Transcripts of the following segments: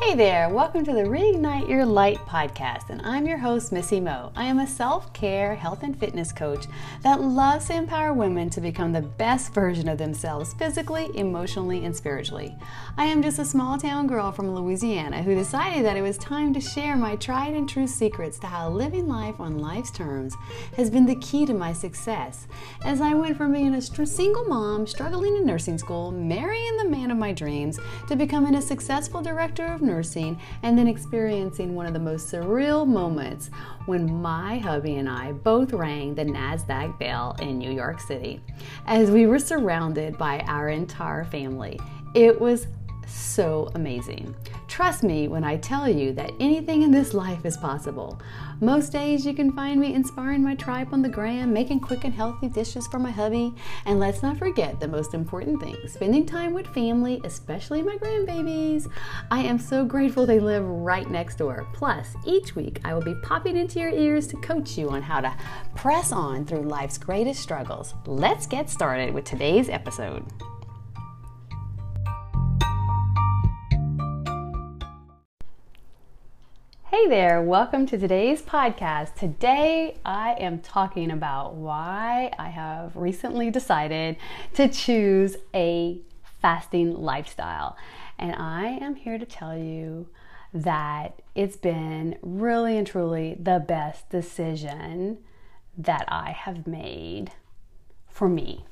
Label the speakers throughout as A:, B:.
A: Hey there, welcome to the Reignite Your Light podcast, and I'm your host, Missy Mo. I am a self care, health, and fitness coach that loves to empower women to become the best version of themselves physically, emotionally, and spiritually. I am just a small town girl from Louisiana who decided that it was time to share my tried and true secrets to how living life on life's terms has been the key to my success. As I went from being a single mom, struggling in nursing school, marrying the man of my dreams, to becoming a successful director of nursing and then experiencing one of the most surreal moments when my hubby and I both rang the NASDAQ bell in New York City as we were surrounded by our entire family. It was so amazing. Trust me when I tell you that anything in this life is possible. Most days you can find me inspiring my tribe on the gram, making quick and healthy dishes for my hubby, and let's not forget the most important thing spending time with family, especially my grandbabies. I am so grateful they live right next door. Plus, each week I will be popping into your ears to coach you on how to press on through life's greatest struggles. Let's get started with today's episode. Hey there, welcome to today's podcast. Today I am talking about why I have recently decided to choose a fasting lifestyle. And I am here to tell you that it's been really and truly the best decision that I have made for me.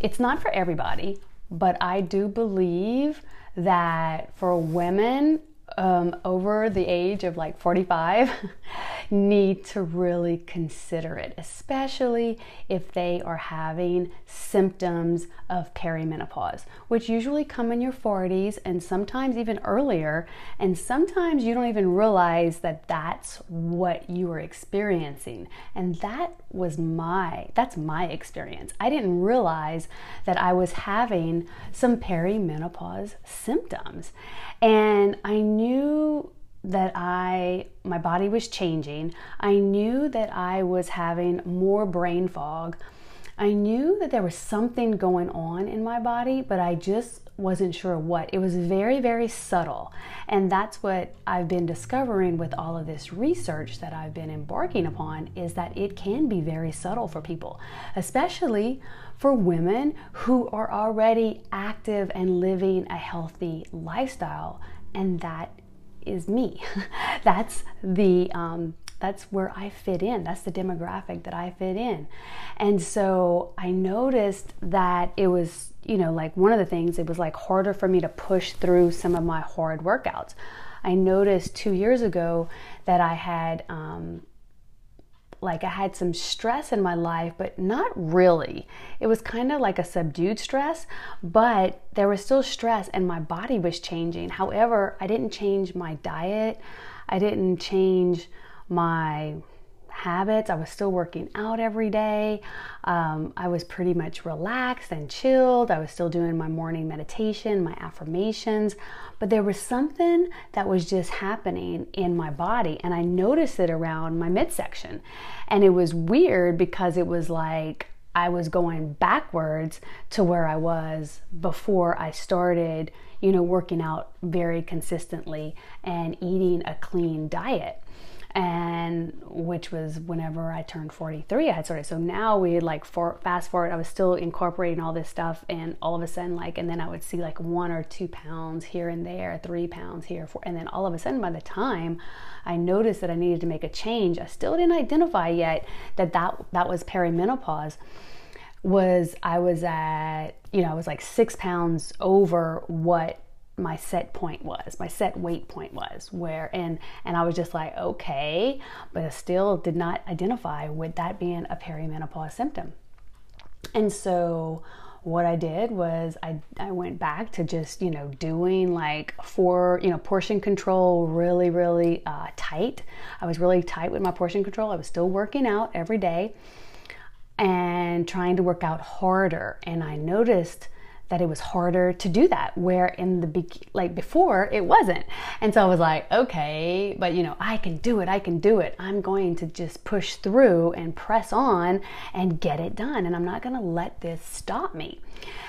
A: It's not for everybody, but I do believe that for women um, over the age of like 45 need to really consider it, especially if they are having symptoms of perimenopause, which usually come in your 40s and sometimes even earlier. And sometimes you don't even realize that that's what you are experiencing. And that was my, that's my experience. I didn't realize that I was having some perimenopause symptoms. And I knew that I my body was changing. I knew that I was having more brain fog. I knew that there was something going on in my body, but I just wasn't sure what. It was very, very subtle. And that's what I've been discovering with all of this research that I've been embarking upon is that it can be very subtle for people, especially for women who are already active and living a healthy lifestyle. And that is me. that's the um, that's where I fit in. That's the demographic that I fit in. And so I noticed that it was, you know, like one of the things, it was like harder for me to push through some of my hard workouts. I noticed two years ago that I had um, like I had some stress in my life, but not really. It was kind of like a subdued stress, but there was still stress and my body was changing. However, I didn't change my diet, I didn't change my habits. I was still working out every day. Um, I was pretty much relaxed and chilled. I was still doing my morning meditation, my affirmations, but there was something that was just happening in my body, and I noticed it around my midsection. And it was weird because it was like I was going backwards to where I was before I started, you know, working out very consistently and eating a clean diet and which was whenever I turned 43, I had started. So now we had like for, fast forward, I was still incorporating all this stuff, and all of a sudden, like, and then I would see like one or two pounds here and there, three pounds here, four, and then all of a sudden, by the time I noticed that I needed to make a change, I still didn't identify yet that that that was perimenopause. Was I was at you know I was like six pounds over what my set point was my set weight point was where and and i was just like okay but i still did not identify with that being a perimenopause symptom. And so what i did was i i went back to just you know doing like for you know portion control really really uh, tight. I was really tight with my portion control. I was still working out every day and trying to work out harder. And i noticed that it was harder to do that where in the be- like before it wasn't. And so i was like okay but you know i can do it i can do it. I'm going to just push through and press on and get it done and i'm not going to let this stop me.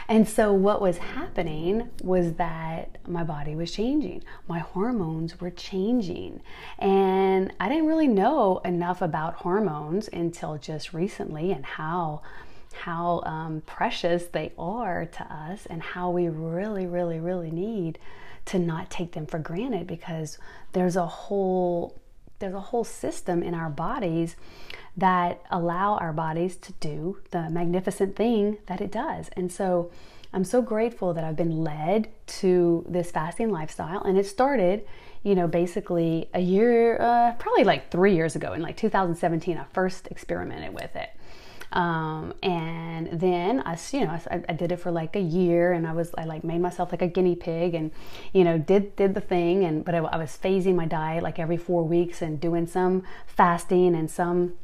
A: And so what was happening was that my body was changing. My hormones were changing. And i didn't really know enough about hormones until just recently and how how um, precious they are to us and how we really, really, really need to not take them for granted because there's a whole there's a whole system in our bodies that allow our bodies to do the magnificent thing that it does. And so I'm so grateful that I've been led to this fasting lifestyle and it started you know, basically a year, uh, probably like three years ago in like 2017, I first experimented with it. Um, and then I, you know, I, I, did it for like a year, and I was I like made myself like a guinea pig, and you know, did did the thing, and but I, I was phasing my diet like every four weeks and doing some fasting and some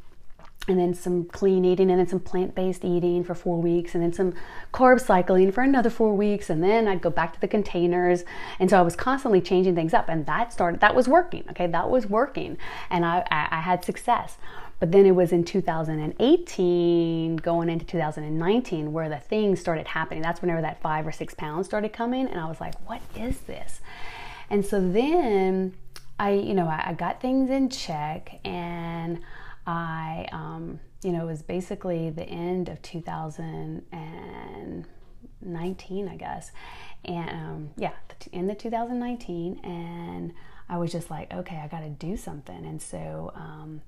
A: and then some clean eating and then some plant-based eating for four weeks and then some carb cycling for another four weeks and then i'd go back to the containers. And so i was constantly changing things up and that started that was working okay? That was working. And i, I had success but then it was in 2018, going into 2019, where the things started happening. That's whenever that five or six pounds started coming. And I was like, what is this? And so then I, you know, I, I got things in check and I, um, you know, it was basically the end of 2019, I guess. And um, yeah, in the 2019. And I was just like, okay, I got to do something. And so, um,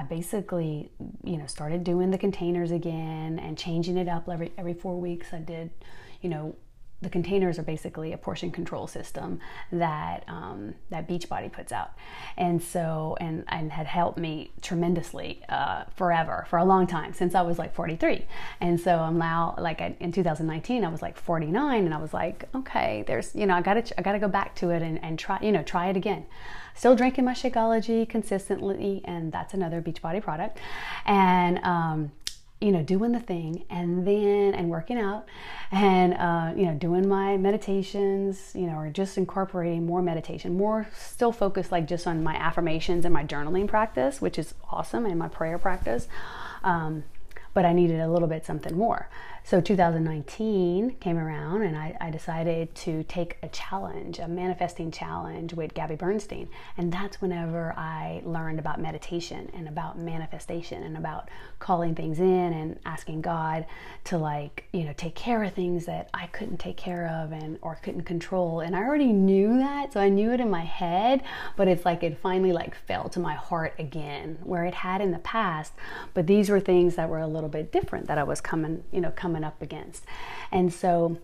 A: I basically, you know, started doing the containers again and changing it up every every four weeks. I did, you know, the containers are basically a portion control system that um, that Beachbody puts out, and so and and had helped me tremendously uh, forever for a long time since I was like 43, and so I'm now like in 2019 I was like 49, and I was like, okay, there's you know I gotta I gotta go back to it and and try you know try it again. Still drinking my Shakeology consistently, and that's another Beachbody product. And um, you know, doing the thing, and then and working out, and uh, you know, doing my meditations, you know, or just incorporating more meditation, more still focused like just on my affirmations and my journaling practice, which is awesome, and my prayer practice. Um, but I needed a little bit something more. So 2019 came around and I, I, decided to take a challenge, a manifesting challenge with Gabby Bernstein. And that's whenever I learned about meditation and about manifestation and about calling things in and asking God to like, you know, take care of things that I couldn't take care of and or couldn't control. And I already knew that. So I knew it in my head, but it's like it finally like fell to my heart again where it had in the past. But these were things that were a little bit different that I was coming, you know, coming coming up against. And so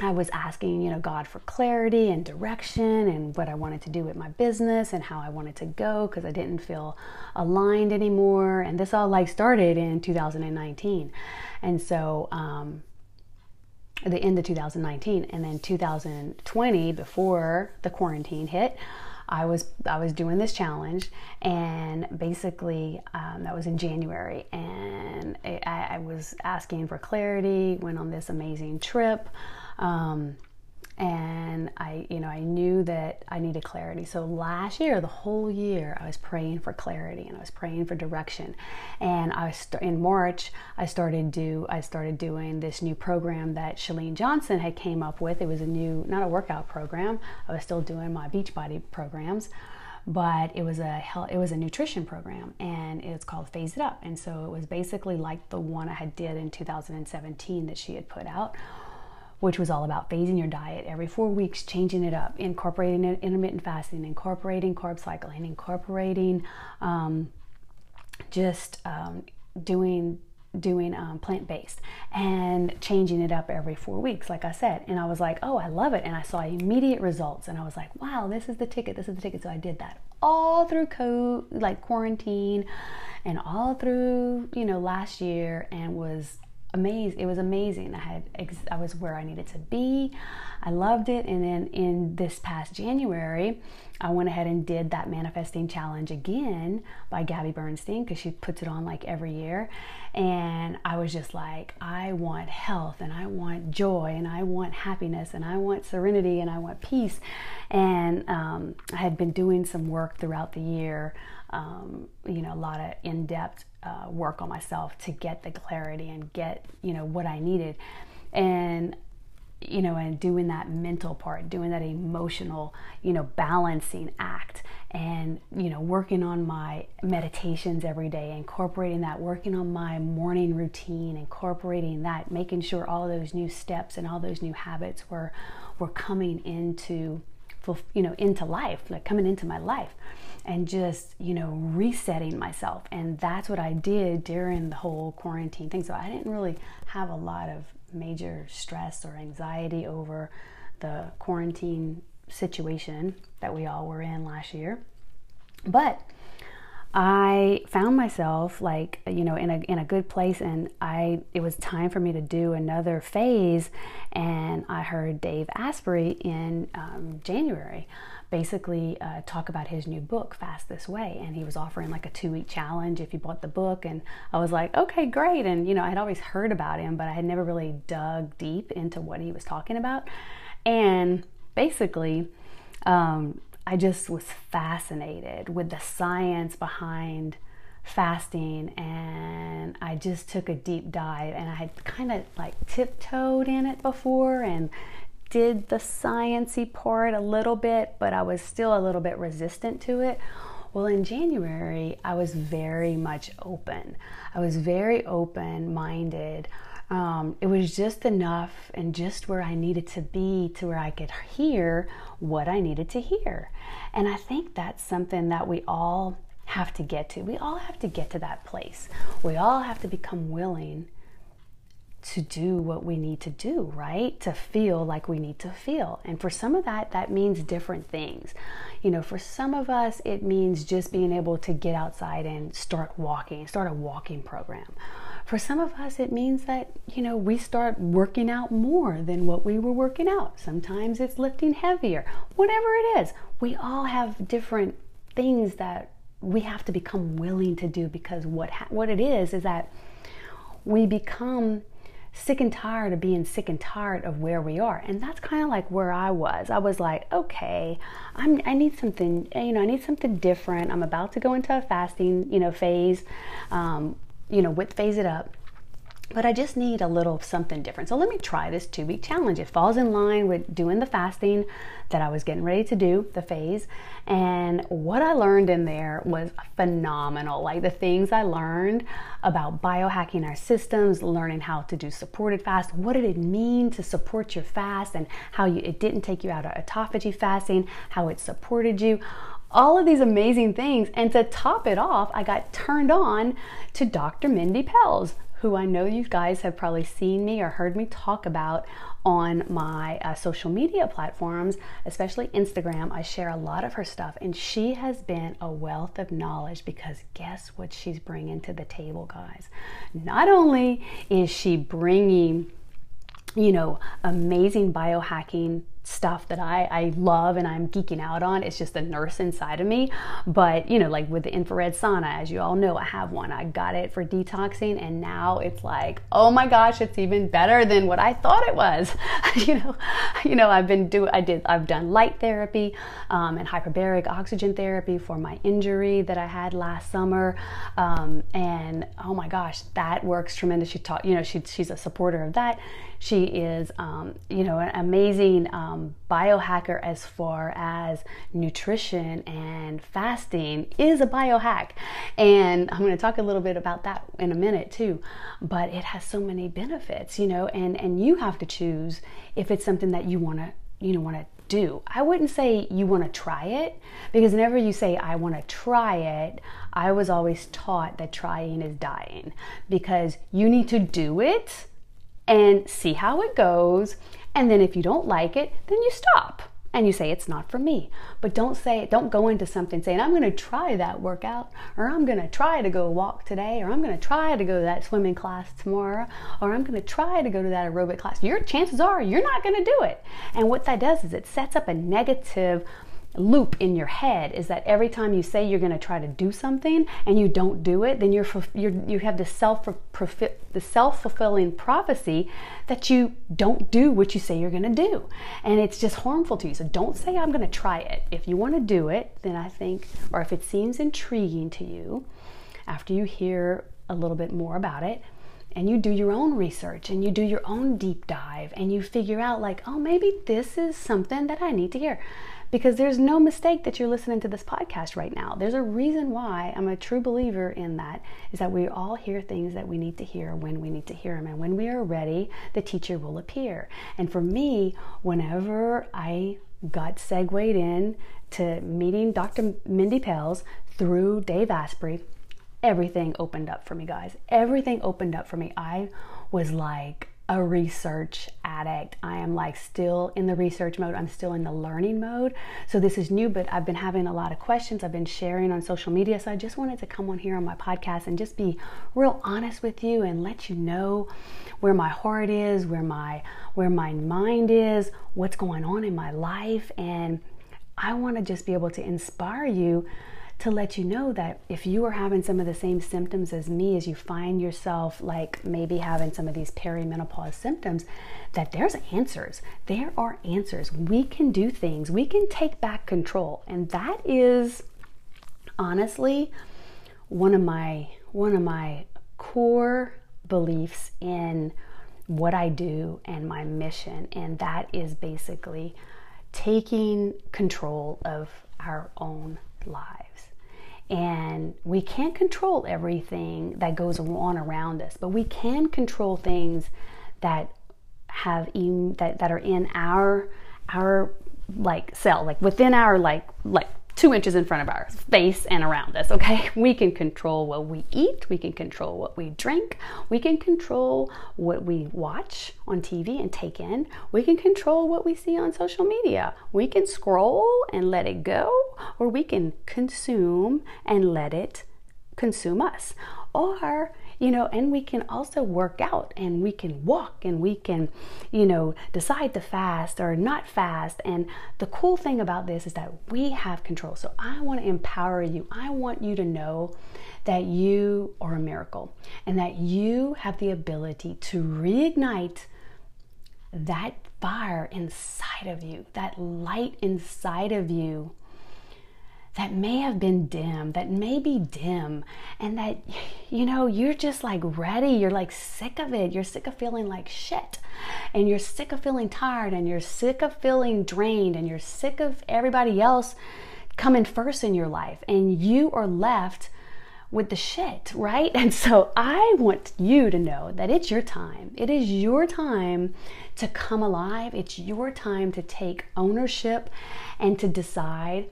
A: I was asking, you know, God for clarity and direction and what I wanted to do with my business and how I wanted to go because I didn't feel aligned anymore. And this all like started in 2019. And so, um, the end of 2019 and then 2020 before the quarantine hit I was I was doing this challenge, and basically um, that was in January, and it, I, I, was asking for clarity. Went on this amazing trip. Um, and I, you know, I knew that I needed clarity. So last year, the whole year, I was praying for clarity and I was praying for direction. And I was in March, I started do I started doing this new program that Chalene Johnson had came up with. It was a new, not a workout program. I was still doing my Beachbody programs but it was a it was a nutrition program and it's called phase it up and so it was basically like the one i had did in 2017 that she had put out which was all about phasing your diet every four weeks, changing it up, incorporating intermittent fasting, incorporating carb cycling, incorporating um, just um, doing doing um, plant based and changing it up every four weeks, like I said. And I was like, oh, I love it. And I saw immediate results. And I was like, wow, this is the ticket. This is the ticket. So I did that all through co- like quarantine and all through, you know, last year and was amazed. It was amazing. I had I was where I needed to be. I loved it. And then in this past January, I went ahead and did that manifesting challenge again by Gabby Bernstein because she puts it on like every year. And I was just like, I want health and I want joy and I want happiness and I want serenity and I want peace. And um, I had been doing some work throughout the year, um, you know, a lot of in depth uh, work on myself to get the clarity and get, you know, what I needed. And you know, and doing that mental part, doing that emotional, you know, balancing act, and, you know, working on my meditations every day, incorporating that, working on my morning routine, incorporating that, making sure all those new steps and all those new habits were, were coming into, you know, into life, like coming into my life and just, you know, resetting myself. And that's what I did during the whole quarantine thing. So I didn't really have a lot of major stress or anxiety over the quarantine situation that we all were in last year. But I found myself like you know in a in a good place and I it was time for me to do another phase and I heard Dave Asprey in um, January basically uh, talk about his new book, Fast This Way. And he was offering like a two week challenge if you bought the book. And I was like, okay, great. And, you know, I had always heard about him, but I had never really dug deep into what he was talking about. And basically, um, I just was fascinated with the science behind fasting and I just took a deep dive and I had kind of like tiptoed in it before and did the sciency part a little bit, but I was still a little bit resistant to it. Well, in January, I was very much open. I was very open minded. Um, it was just enough and just where I needed to be to where I could hear what I needed to hear. And I think that's something that we all have to get to. We all have to get to that place. We all have to become willing to do what we need to do, right? To feel like we need to feel. And for some of that, that means different things. You know, for some of us, it means just being able to get outside and start walking, start a walking program. For some of us, it means that, you know, we start working out more than what we were working out. Sometimes it's lifting heavier, whatever it is. We all have different things that we have to become willing to do because what ha- what it is is that we become sick and tired of being sick and tired of where we are. And that's kind of like where I was. I was like, okay, I'm, I need something, you know, I need something different. I'm about to go into a fasting, you know, phase, um, you know, with phase it up but I just need a little something different. So let me try this two week challenge. It falls in line with doing the fasting that I was getting ready to do, the phase. And what I learned in there was phenomenal. Like the things I learned about biohacking our systems, learning how to do supported fast, what did it mean to support your fast, and how you, it didn't take you out of autophagy fasting, how it supported you all of these amazing things. And to top it off, I got turned on to Dr. Mindy Pelz, who I know you guys have probably seen me or heard me talk about on my uh, social media platforms, especially Instagram. I share a lot of her stuff, and she has been a wealth of knowledge because guess what she's bringing to the table, guys? Not only is she bringing you know, amazing biohacking stuff that I, I love and I'm geeking out on. It's just the nurse inside of me. But, you know, like with the infrared sauna, as you all know, I have one. I got it for detoxing and now it's like, oh my gosh, it's even better than what I thought it was. you know, you know, I've been doing, I did, I've done light therapy um, and hyperbaric oxygen therapy for my injury that I had last summer. Um, and oh my gosh, that works tremendous. She taught, you know, she, she's a supporter of that. She is, um, you know, an amazing um, Um, biohacker as far as nutrition and fasting is a biohack. And I'm going to talk a little bit about that in a minute too. But it has so many benefits, you know, and, and you have to choose if it's something that you want to, you know, want to do. I wouldn't say you want to try it because whenever you say I want to try it, I was always taught that trying is dying because you need to do it and see how it goes. And then if you don't like it, then you stop. and you say it's not for me. But don't say don't go into something saying I'm going to try that workout or I'm going to try to go walk today or I'm going to try to go to that swimming class tomorrow or I'm going to try to go to that aerobic class. Your chances are you're not going to do it. And what that does is it sets up a negative loop in your head is that every time you say you're going to try to do something and you don't do it, then you're, you're you have the self the self fulfilling prophecy that you don't do what you say you're going to do, and it's just harmful to you. So don't say I'm going to try it. If you want to do it, then I think, or if it seems intriguing to you, after you hear a little bit more about it, and you do your own research and you do your own deep dive and you figure out like oh maybe this is something that i need to hear because there's no mistake that you're listening to this podcast right now. There's a reason why I'm a true believer in that is that we all hear things that we need to hear when we need to hear them. And when we are ready, the teacher will appear. And for me, whenever I got segued in to meeting Dr. Mindy Pelz through Dave Asprey, everything opened up for me, guys. Everything opened up for me. I was like, a research addict. I am like still in the research mode. I'm still in the learning mode. So this is new, but I've been having a lot of questions. I've been sharing on social media. So I just wanted to come on here on my podcast and just be real honest with you and let you know where my heart is, where my where my mind is, what's going on in my life and I want to just be able to inspire you to let you know that if you are having some of the same symptoms as me, as you find yourself like maybe having some of these perimenopause symptoms, that there's answers. There are answers. We can do things, we can take back control. And that is honestly one of my one of my core beliefs in what I do and my mission and that is basically taking control of our own lives and we can't control everything that goes on around us but we can control things that have in, that, that are in our our like cell like within our like like two inches in front of our face and around us, okay? We can control what we eat, we can control what we drink, we can control what we watch on TV and take in, we can control what we see on social media. We can scroll and let it go, or we can consume and let it consume us. Or you know, and we can also work out and we can walk and we can, you know, decide to fast or not fast. And the cool thing about this is that we have control. So I want to empower you. I want you to know that you are a miracle and that you have the ability to reignite that fire inside of you, that light inside of you that may have been dim, that may be dim, and that, you know, you're just like ready. You're like sick of it. You're sick of feeling like shit. And you're sick of feeling tired, and you're sick of feeling drained, and you're sick of everybody else coming first in your life. And you are left with the shit, right? And so I want you to know that it's your time. It is your time to come alive. It's your time to take ownership and to decide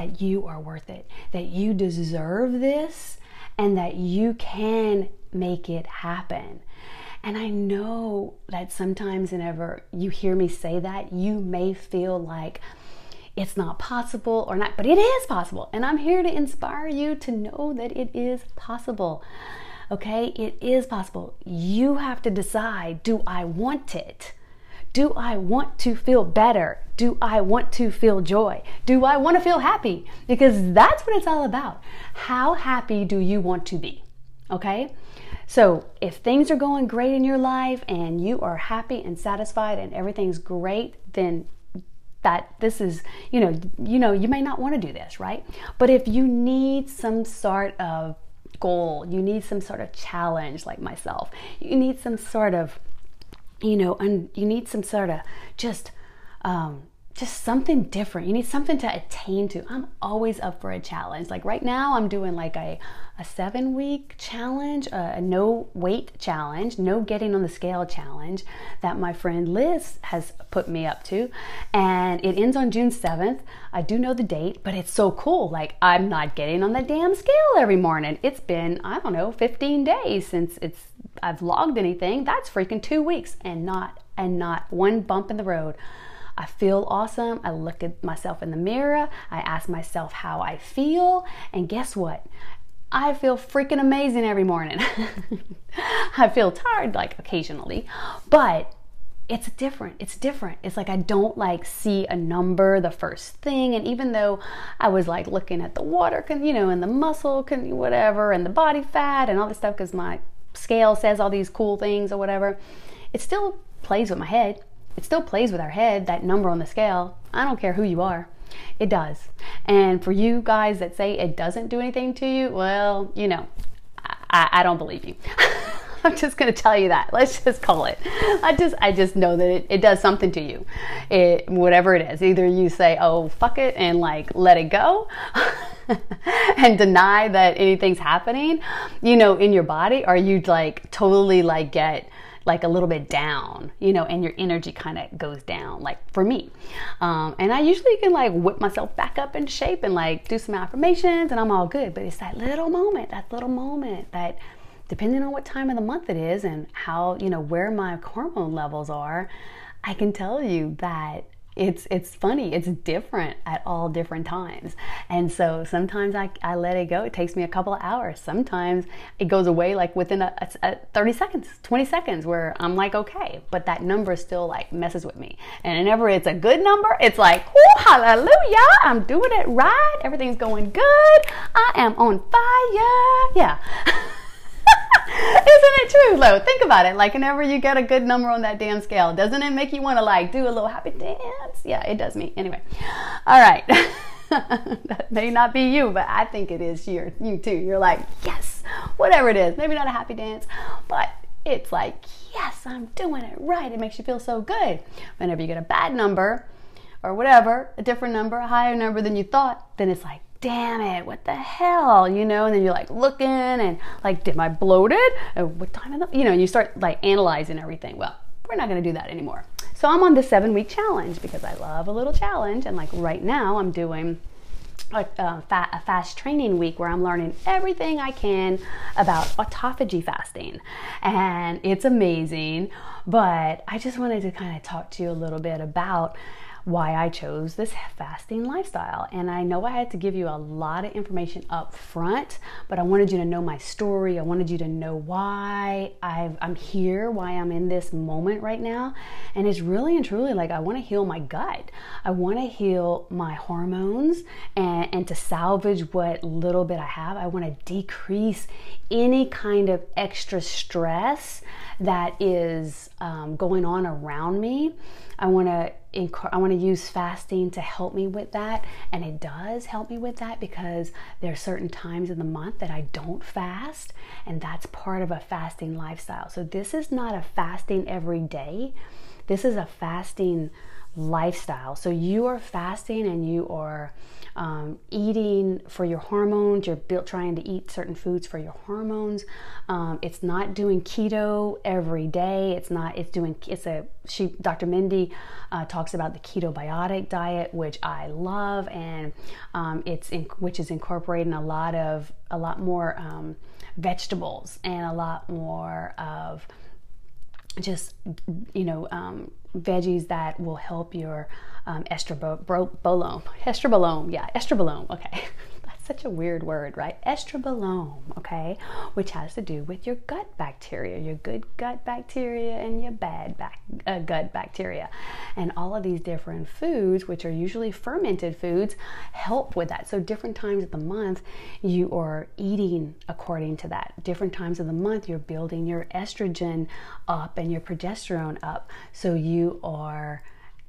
A: that you are worth it, that you deserve this, and that you can make it happen. And I know that sometimes, whenever you hear me say that, you may feel like it's not possible or not, but it is possible. And I'm here to inspire you to know that it is possible. Okay, it is possible. You have to decide do I want it? Do I want to feel better? Do I want to feel joy? Do I want to feel happy? Because that's what it's all about. How happy do you want to be? Okay? So, if things are going great in your life and you are happy and satisfied and everything's great, then that this is, you know, you know, you may not want to do this, right? But if you need some sort of goal, you need some sort of challenge like myself. You need some sort of you know, and you need some sort of just um, just something different. You need something to attain to. I'm always up for a challenge. Like right now, I'm doing like a, a seven week challenge, a, no weight challenge, no getting on the scale challenge that my friend Liz has put me up to. And it ends on June 7th. I do know the date, but it's so cool. Like I'm not getting on the damn scale every morning. It's been, I don't know, 15 days since it's I've logged anything. That's freaking two weeks and not and not one bump in the road. I feel awesome. I look at myself in the mirror. I ask myself how I feel. And guess what? I feel freaking amazing every morning. I feel tired like occasionally, but it's different. It's different. It's like I don't like see a number the first thing. And even though I was like looking at the water, you know, and the muscle, can whatever, and the body fat and all this stuff, because my scale says all these cool things or whatever, it still plays with my head. It still plays with our head, that number on the scale. I don't care who you are. It does. And for you guys that say it doesn't do anything to you, well, you know, I, I don't believe you. I'm just going to tell you that. Let's just call it. I just I just know that it, it does something to you. It whatever it is. Either you say, "Oh, fuck it," and like let it go. and deny that anything's happening, you know, in your body, or you like totally like get like a little bit down, you know, and your energy kind of goes down, like for me. Um, and I usually can like whip myself back up into shape and like do some affirmations and I'm all good. But it's that little moment, that little moment that depending on what time of the month it is and how, you know, where my hormone levels are, I can tell you that it's it's funny it's different at all different times. And so sometimes I, I let it go it takes me a couple of hours. Sometimes it goes away like within a, a, a 30 seconds 20 seconds where i'm like okay but that number still like messes with me. And whenever it's a good number it's like oh hallelujah i'm doing it right everything's going good i am on fire. Yeah Isn't it true, though? Think about it. Like, whenever you get a good number on that damn scale, doesn't it make you want to, like, do a little happy dance? Yeah, it does me. Anyway, all right. that may not be you, but I think it is you, you too. You're like, yes, whatever it is. Maybe not a happy dance, but it's like, yes, I'm doing it right. It makes you feel so good. Whenever you get a bad number or whatever, a different number, a higher number than you thought, then it's like, damn it, what the hell, you know? And then you're like looking and like, am I bloated? what time of the, you know, and you start like analyzing everything. Well, we're not to do that anymore. So I'm on the seven week challenge because I love a little challenge. And like right now, I'm doing a, a, a, fast training week where I'm learning everything I can about autophagy fasting. And it's amazing. But I just wanted to kind of talk to you a little bit about why I chose this fasting lifestyle. And I know I had to give you a lot of information up front, but I wanted you to know my story. I wanted you to know why i am here, why I'm in this moment right now. And it's really and truly like I want to heal my gut. I want to heal my hormones and, and to salvage what little bit I have. I want to decrease any kind of extra stress that is um, going on around me. I want to I want to use fasting to help me with that, and it does help me with that because there are certain times in the month that I don't fast, and that's part of a fasting lifestyle. So this is not a fasting every day. This is a fasting lifestyle. So you are fasting and you are um, eating for your hormones. You're built trying to eat certain foods for your hormones. Um, it's not doing keto every day. It's not. It's doing. It's a. She. Dr. Mindy uh, talks about the ketobiotic diet, which I love, and um, it's in, which is incorporating a lot of a lot more um, vegetables and a lot more of just you know um, veggies that will help your um, estrobolome. Estrobolome, yeah, estrobolome. Okay, such a weird word, right? Estrobolome, okay, which has to do with your gut bacteria, your good gut bacteria and your bad back, uh, gut bacteria, and all of these different foods, which are usually fermented foods, help with that. So different times of the month, you are eating according to that. Different times of the month, you're building your estrogen up and your progesterone up, so you are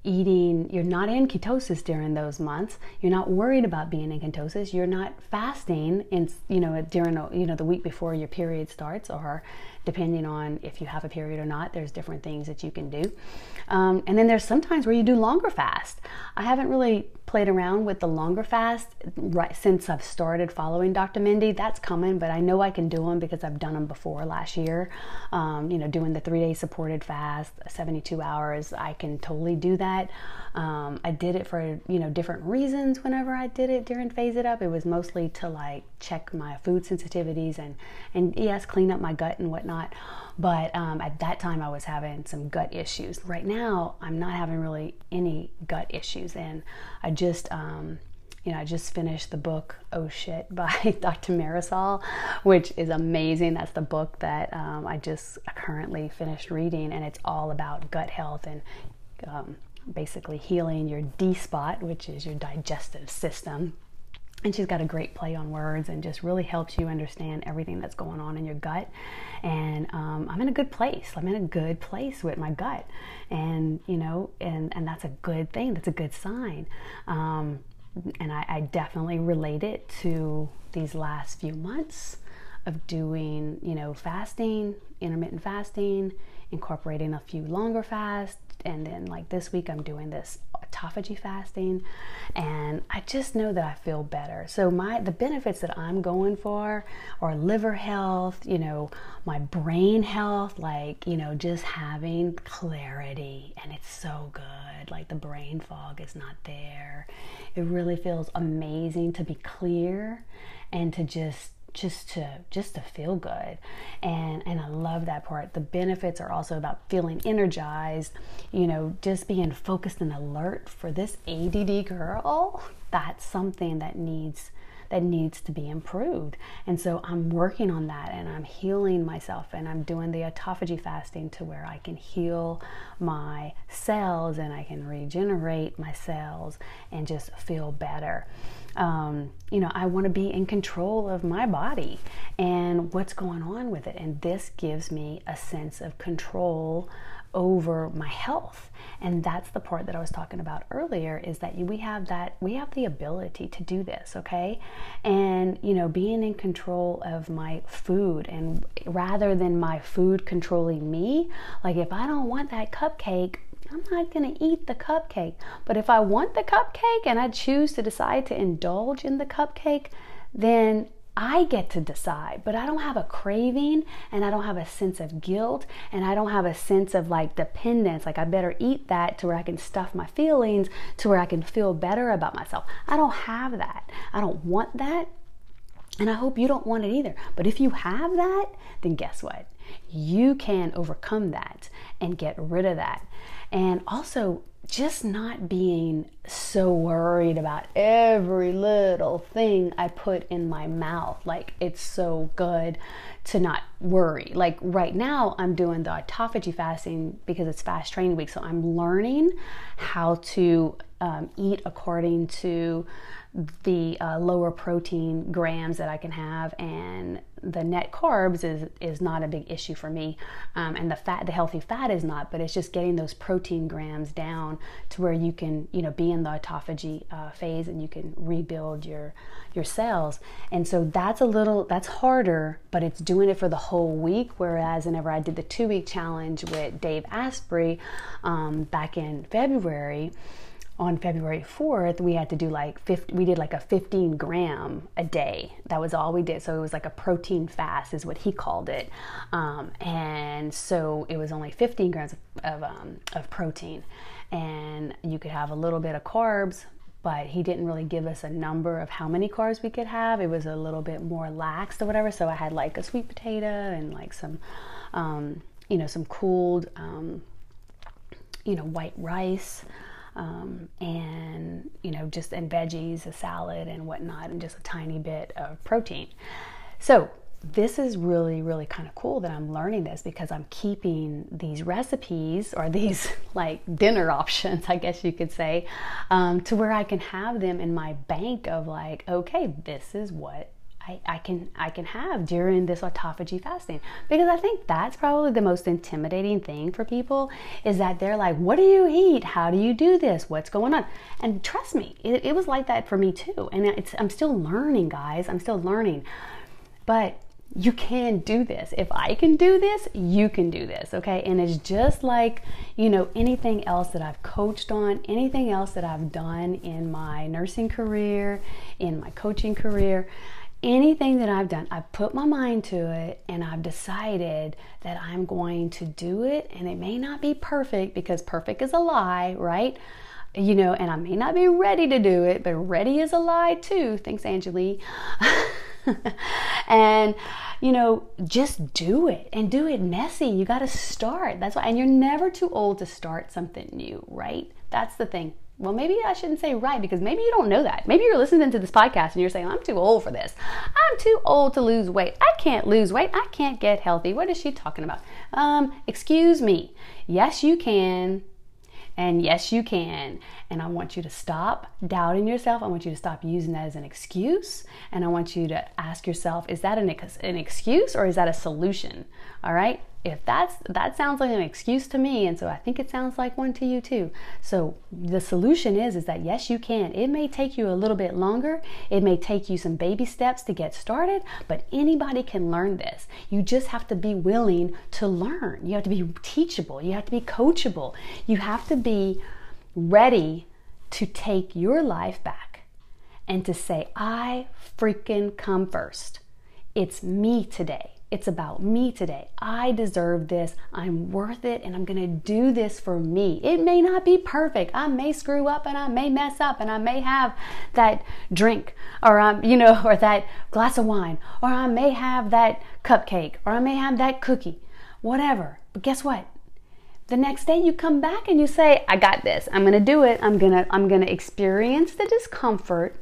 A: eating, you're not in ketosis during those months. You're not worried about being in ketosis. You're not fasting in, you know, during, you know, the week before your period starts or depending on if you have a period or not. There's different things that you can do. Um, and then there's sometimes where you do longer fast. I haven't really played around with the longer fast right since I've started following Dr. Mindy. That's coming, but I know I can do them because I've done them before last year. Um, you know, doing the three day supported fast, 72 hours, I can totally do that. Um, I did it for you know different reasons. Whenever I did it during Phase It Up, it was mostly to like check my food sensitivities and and yes, clean up my gut and whatnot whatnot. But um, at that time, I was having some gut issues. Right now, I'm not having really any gut issues, and I just um, you know, I just finished the book Oh Shit by Dr. Marisol, which is amazing. That's the book that um, I just currently finished reading, and it's all about gut health and um, basically healing your D spot, which is your digestive system. And she's got a great play on words and just really helps you understand everything that's going on in your gut. And um, I'm in a good place. I'm in a good place with my gut, and you know, and and that's a good thing. That's a good sign. Um, and I, I definitely relate it to these last few months of doing, you know, fasting, intermittent fasting, incorporating a few longer fasts, and then like this week I'm doing this autophagy fasting, and I just know that I feel better. So my the benefits that I'm going for are liver health, you know, my brain health, like you know, just having clarity, and it's so good. Like the brain fog is not there. It really feels amazing to be clear and to just just to just to feel good. And and I love that part. The benefits are also about feeling energized you know just being focused and alert. For this ADD girl that's something that needs that needs to be improved. And so I'm working on that and I'm healing myself and I'm doing the autophagy fasting to where I can heal my cells and I can regenerate my cells and just feel better. Um, you know, I want to be in control of my body and what's going on with it. And this gives me a sense of control over my health and that's the part that i was talking about earlier is that we have that we have the ability to do this okay and you know being in control of my food and rather than my food controlling me like if i don't want that cupcake I'm not going to eat the cupcake. But if I want the cupcake and I choose to decide to indulge in the cupcake, then I get to decide, but I don't have a craving and I don't have a sense of guilt and I don't have a sense of like dependence. Like, I better eat that to where I can stuff my feelings, to where I can feel better about myself. I don't have that. I don't want that. And I hope you don't want it either. But if you have that, then guess what? You can overcome that and get rid of that. And also, just not being so worried about every little thing I put in my mouth. Like it's so good to not worry. Like right now, I'm doing the autophagy fasting because it's fast training week. So I'm learning how to um, eat according to the uh, lower protein grams that I can have, and the net carbs is is not a big issue for me, um, and the fat, the healthy fat is not. But it's just getting those protein grams down to where you can, you know, be in the autophagy uh, phase and you can rebuild your your cells. And so that's a little that's harder, but it's doing it for the whole week. Whereas whenever I did the two week challenge with Dave Asprey um, back in February on February 4th, we had to do like 50, we did like a 15 gram a day. That was all we did. So it was like a protein fast, is what he called it. Um, and so it was only 15 grams of, of, um, of protein. And you could have a little bit of carbs, but he didn't really give us a number of how many carbs we could have. It was a little bit more lax or whatever. So I had like a sweet potato and like some, um, you know, some cooled, um, you know, white rice um, and you know just and veggies, a salad and whatnot, and just a tiny bit of protein. So this is really really kind of cool that I'm learning this because I'm keeping these recipes or these like dinner options, I guess you could say, um, to where I can have them in my bank of like, okay, this is what I, I, can I can have during this autophagy fasting because I think that's probably the most intimidating thing for people is that they're like, what do you eat? How do you do this? What's going on? And trust me, it, it was like that for me too. And I'm still learning, guys. I'm still learning, but you can do this. If I can do this, you can do this, okay? And it's just like, you know, anything else that I've coached on, anything else that I've done in my nursing career, in my coaching career anything that I've done, I've put my mind to it and I've decided that I'm going to do it. And it may not be perfect because perfect is a lie, right? You know, and I may not be ready to do it, but ready is a lie too. Thanks, Angeli. and you know, just do it and do it messy. You got to start. That's why, and you're never too old to start something new, right? That's the thing. Well, maybe I shouldn't say right because maybe you don't know that. Maybe you're listening to this podcast and you're saying, I'm too old for this. I'm too old to lose weight. I can't lose weight. I can't get healthy. What is she talking about? Um, excuse me. Yes, you can. And yes, you can. And I want you to stop doubting yourself. I want you to stop using that as an excuse. And I want you to ask yourself, is that an, an excuse or is that a solution? All right if that's that sounds like an excuse to me and so i think it sounds like one to you too. So the solution is is that yes you can. It may take you a little bit longer. It may take you some baby steps to get started but anybody can learn this. You just have to be willing to learn. You have to be teachable. You have to be coachable. You have to be ready to take your life back and to say i freaking come first. It's me today it's about me today. I deserve this. I'm worth it and I'm going to do this for me. It may not be perfect. I may screw up and I may mess up and I may have that drink or um, you know, or that glass of wine or I may have that cupcake or I may have that cookie. Whatever. But guess what? The next day you come back and you say, "I got this. I'm going to do it. I'm going to I'm going to experience the discomfort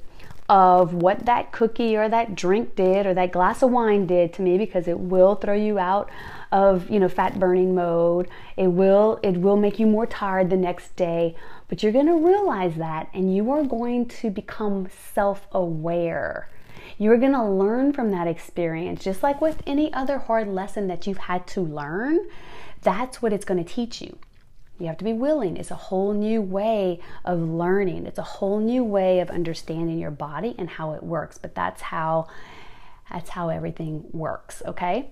A: of what that cookie or that drink did or that glass of wine did to me because it will throw you out of you know fat burning mode. It will it will make you more tired the next day. But you're going to realize that and you are going to become self-aware. You're going to learn from that experience just like with any other hard lesson that you've had to learn. That's what it's going to teach you you have to be willing. It's a whole new way of learning. It's a whole new way of understanding your body and how it works. But that's how that's how everything works, okay?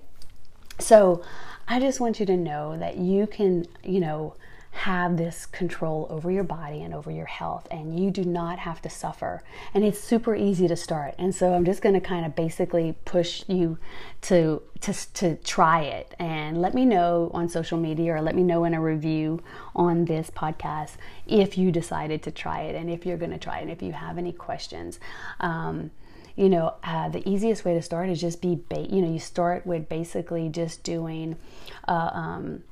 A: So, I just want you to know that you can, you know, have this control over your body and over your health, and you do not have to suffer. And it's super easy to start. And so I'm just going to kind of basically push you to, to to try it and let me know on social media or let me know in a review on this podcast if you decided to try it and if you're going to try it and if you have any questions. Um, you know, uh, the easiest way to start is just be, ba- you know, you start with basically just doing. Uh, um,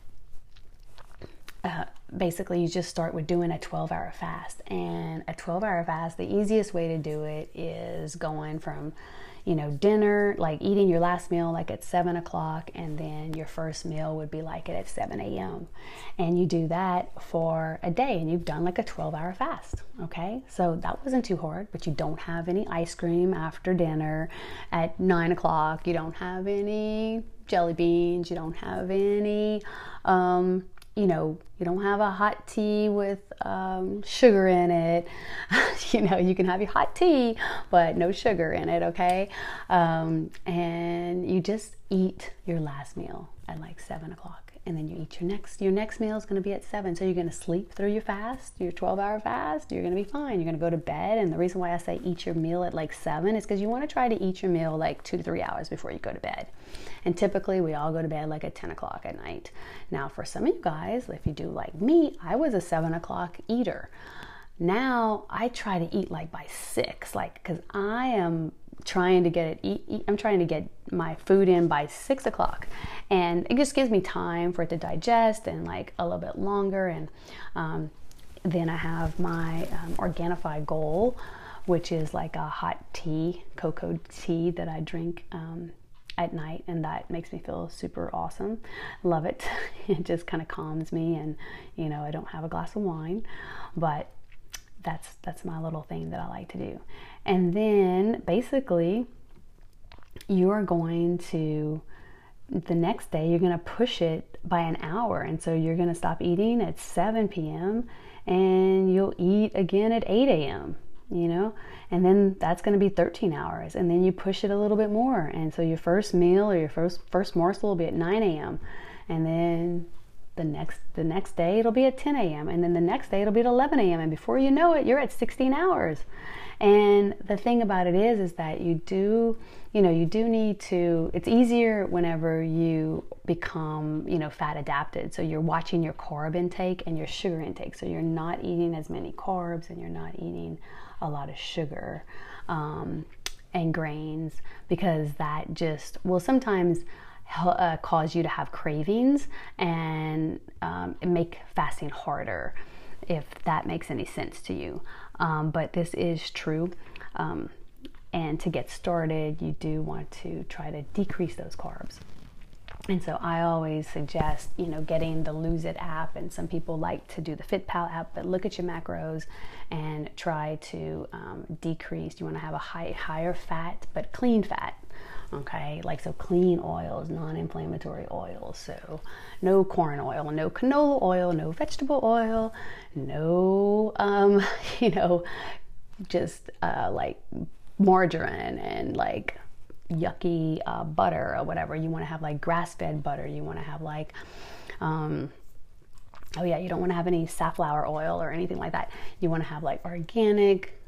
A: uh, basically you just start with doing a 12 hour fast. And a 12 hour fast the easiest way to do it is going from you know dinner like eating your last meal like at 7 o'clock and then your first meal would be like it at 7 a.m and you do that for a day and you've done like a 12 hour fast okay? So that wasn't too hard but you don't have any ice cream after dinner at 9 o'clock. You don't have any jelly beans. You don't have any um, you know, you don't have a hot tea with um, sugar in it. you know, you can have your hot tea, but no sugar in it, okay? Um, and you just eat your last meal at like seven o'clock and then you eat your next your next meal is going to be at 7 so you're going to sleep through your fast your 12 hour fast you're going to be fine. You're going to go to bed and the reason why i say eat your meal at like 7 is because you want to try to eat your meal like 2 to 3 hours before you go to bed. And typically we all go to bed like at 10 o'clock at night. Now for some of you guys if you do like me i was a 7 o'clock eater. Now i try to eat like by 6 like because i am trying to get it eat, eat, i'm trying to get my food in by six o'clock. And it just gives me time for it to digest and like a little bit longer. And um, then i have my um, Organifi Gold which is like a hot tea cocoa tea that i drink um, at night. And that makes me feel super awesome. Love it. It just kind of calms me and you know i don't have a glass of wine. But that's that's my little thing that i like to do and then basically, you are going to, the next day, you're going to push it by an hour. And so you're going to stop eating at 7 p.m. and you'll eat again at 8 a.m., you know? And then that's going to be 13 hours. And then you push it a little bit more. And so your first meal or your first, first morsel will be at 9 a.m. And then the next the next day it'll be at 10 a.m. and then the next day it'll be at 11 a.m. and before you know it you're at 16 hours and the thing about it is, is that you do, you know, you do need to, it's easier whenever you become, you know, fat adapted. So you're watching your carb intake and your sugar intake. So you're not eating as many carbs and you're not eating a lot of sugar. Um, and grains because that just will sometimes uh, cause you to have cravings and um, make fasting harder if that makes any sense to you. Um, but this is true. Um, and to get started, you do want to try to decrease those carbs. And so I always suggest, you know, getting the Lose It app. And some people like to do the FitPal app, but look at your macros and try to um, decrease. You want to have a high, higher fat, but clean fat. Okay, like so clean oils, non inflammatory oils. So no corn oil, no canola oil, no vegetable oil, no, um, you know, just uh, like margarine and like yucky uh, butter or whatever. You want to have like grass fed butter. You want to have like, um, oh yeah, you don't want to have any safflower oil or anything like that. You want to have like organic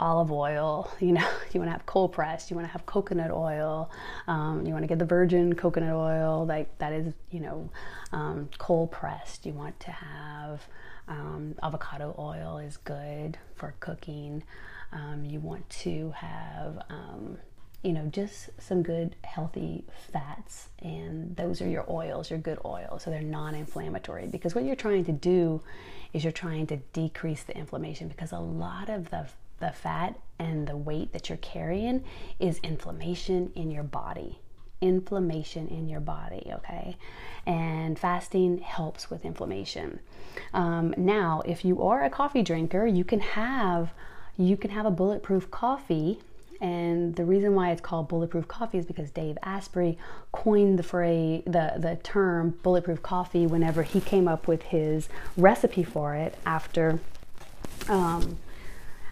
A: olive oil. You know, you want to have cold pressed. You want to have coconut oil. Um, you want to get the virgin coconut oil, like that is, you know, um, cold pressed. You want to have um, avocado oil is good for cooking. Um, you want to have um, you know, just some good healthy fats, and those are your oils, your good oils. So they're non inflammatory because what you're trying to do is you're trying to decrease the inflammation because a lot of the, the fat and the weight that you're carrying is inflammation in your body. Inflammation in your body, okay? And fasting helps with inflammation. Um, now, if you are a coffee drinker, you can have you can have a bulletproof coffee and the reason why it's called bulletproof coffee is because Dave Asprey coined the phrase, the, the term bulletproof coffee whenever he came up with his recipe for it after, um,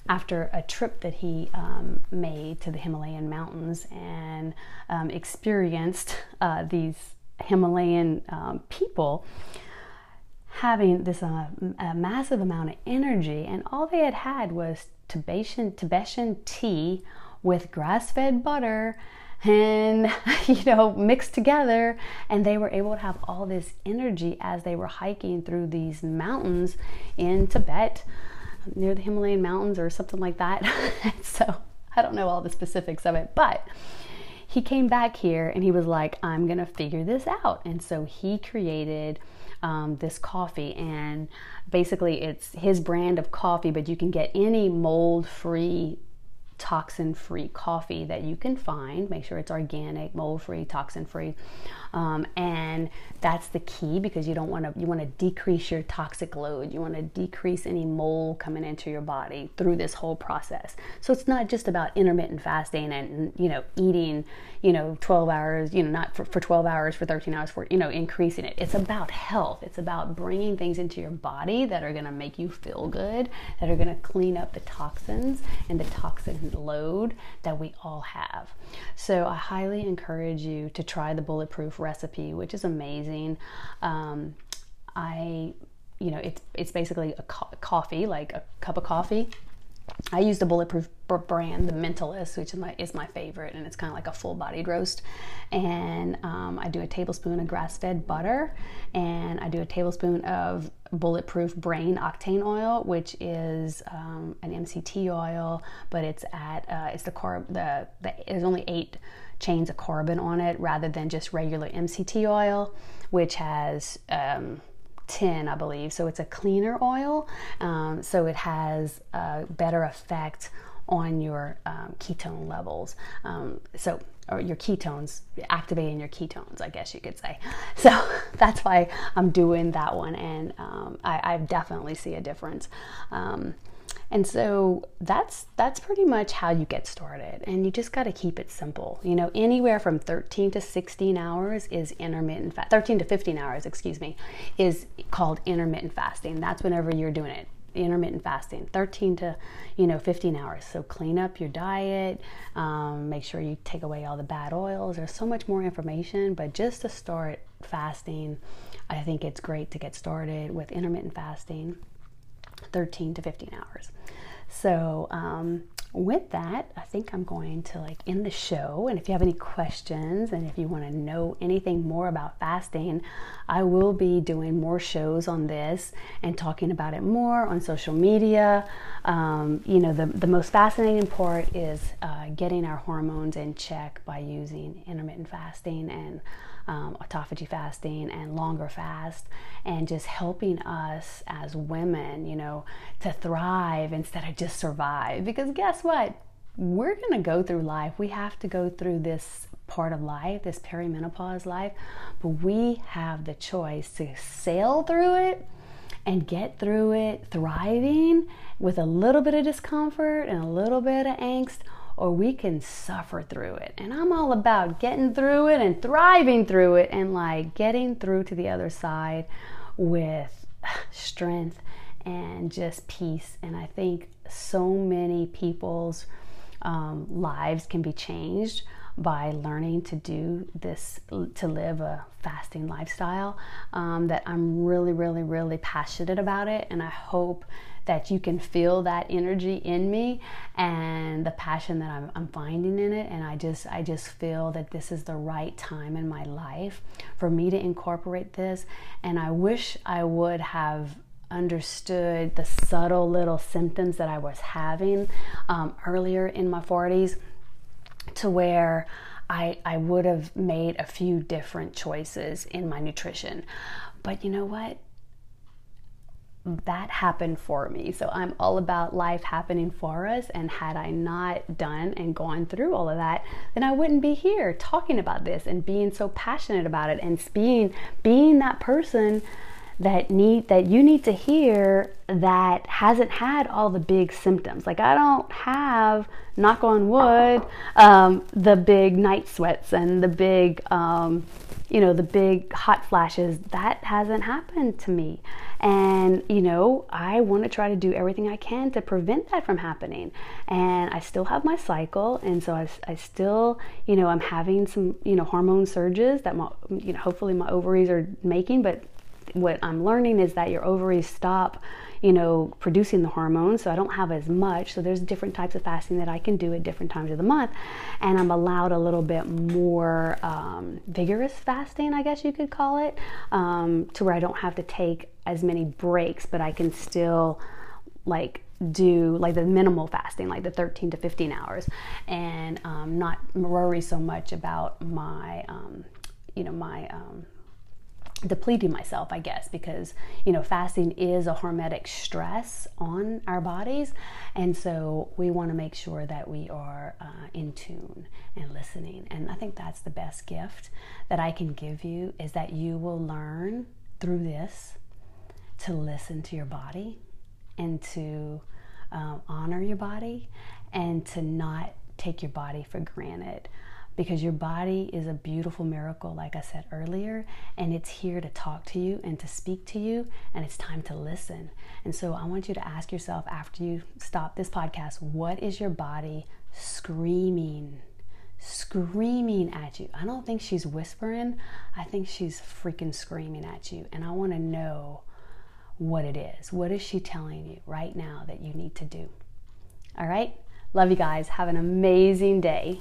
A: after a trip that he um, made to the Himalayan mountains and um, experienced uh, these Himalayan um, people having this uh, massive amount of energy, and all they had had was Tibetan, Tibetan tea with grass fed butter and you know mixed together. And they were able to have all this energy as they were hiking through these mountains in Tibet near the Himalayan mountains or something like that. So I don't know all the specifics of it but he came back here and he was like I'm gonna figure this out. And so he created um, this coffee and basically it's his brand of coffee but you can get any mold free toxin free coffee that you can find. Make sure it's organic, mold free, toxin free. Um, and that's the key because you don't want to you want to decrease your toxic load. You want to decrease any mold coming into your body through this whole process. So it's not just about intermittent fasting and you know eating you know 12 hours you know not for, for 12 hours for 13 hours for you know increasing it. It's about health. It's about bringing things into your body that are going to make you feel good, that are going to clean up the toxins and the toxin load that we all have. So I highly encourage you to try the bulletproof recipe, which is amazing. Um, I, you know, it's it's basically a co- coffee, like a cup of coffee. I use the Bulletproof brand, the Mentalist, which is my, is my favorite, and it's kind of like a full-bodied roast. And um, I do a tablespoon of grass-fed butter, and I do a tablespoon of Bulletproof Brain Octane Oil, which is um, an MCT oil, but it's at uh, it's the carb the, the there's only eight chains of carbon on it rather than just regular MCT oil, which has um, 10, I believe. So it's a cleaner oil. Um, so it has a better effect on your um, ketone levels. Um, so, or your ketones, activating your ketones, I guess you could say. So that's why I'm doing that one, and um, I, I, definitely see a difference. And so that's that's pretty much how you get started. And you just got to keep it simple. You know, anywhere from 13 to 16 hours is intermittent fast. 13 to 15 hours, excuse me, is called intermittent fasting. That's whenever you're doing it intermittent fasting 13 to you know 15 hours so clean up your diet um, make sure you take away all the bad oils there's so much more information but just to start fasting i think it's great to get started with intermittent fasting 13 to 15 hours. So um, with that, I think I'm going to like end the show. And if you have any questions and if you want to know anything more about fasting, I will be doing more shows on this and talking about it more on social media. Um, you know, the, the most fascinating part is uh, getting our hormones in check by using intermittent fasting and um, autophagy fasting and longer fast, and just helping us as women, you know, to thrive instead of just survive. Because guess what? We're to go through life. We have to go through this part of life, this perimenopause life, but we have the choice to sail through it and get through it thriving with a little bit of discomfort and a little bit of angst or we can suffer through it. And I'm all about getting through it and thriving through it and like getting through to the other side with strength and just peace. And I think so many people's um, lives can be changed by learning to do this, to live a fasting lifestyle. Um, that I'm really, really, really passionate about it. And I hope that you can feel that energy in me and the passion that I'm, I'm finding in it and i just i just feel that this is the right time in my life for me to incorporate this and i wish i would have understood the subtle little symptoms that i was having um, earlier in my 40s to where I, I would have made a few different choices in my nutrition. But you know what? That happened for me. So I'm all about life happening for us. And had I not done and gone through all of that, then I wouldn't be here talking about this and being so passionate about it and being being that person that need that you need to hear that hasn't had all the big symptoms. Like I don't have, knock on wood, um, the big night sweats and the big, um, you know, the big hot flashes. That hasn't happened to me. And, you know, I want to try to do everything I can to prevent that from happening. And I still have my cycle. And so I, I still, you know, I'm having some, you know, hormone surges that my, you know, hopefully my ovaries are making. But what I'm learning is that your ovaries stop you know, producing the hormones, so I don't have as much. So there's different types of fasting that I can do at different times of the month, and I'm allowed a little bit more um, vigorous fasting, I guess you could call it, um, to where I don't have to take as many breaks, but I can still like do like the minimal fasting, like the 13 to 15 hours, and um, not worry so much about my, um, you know, my um, depleting myself, I guess, because you know fasting is a hormetic stress on our bodies, and so we want to make sure that we are uh, in tune and listening. And I think that's the best gift that I can give you is that you will learn through this to listen to your body and to um, honor your body and to not take your body for granted because your body is a beautiful miracle, like I said earlier, and it's here to talk to you and to speak to you, and it's time to listen. And so I want you to ask yourself after you stop this podcast what is your body screaming? Screaming at you. I don't think she's whispering, I think she's freaking screaming at you. And I want to know what it is. What is she telling you right now that you need to do? All right? Love you guys. Have an amazing day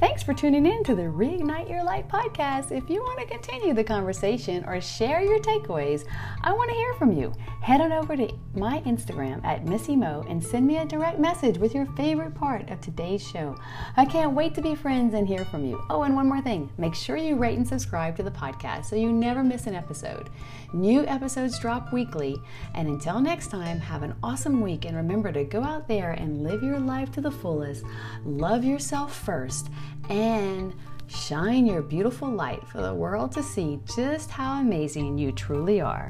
A: Thanks for tuning in to the Reignite Your Light podcast. If you want to continue the conversation or share your takeaways, I want to hear from you. Head on over to my Instagram at Missy Mo and send me a direct message with your favorite part of today's show. I can't wait to be friends and hear from you. Oh, and one more thing make sure you rate and subscribe to the podcast so you never miss an episode. New episodes drop weekly. And until next time, have an awesome week and remember to go out there and live your life to the fullest. Love yourself first and shine your beautiful light for the world to see just how amazing you truly are.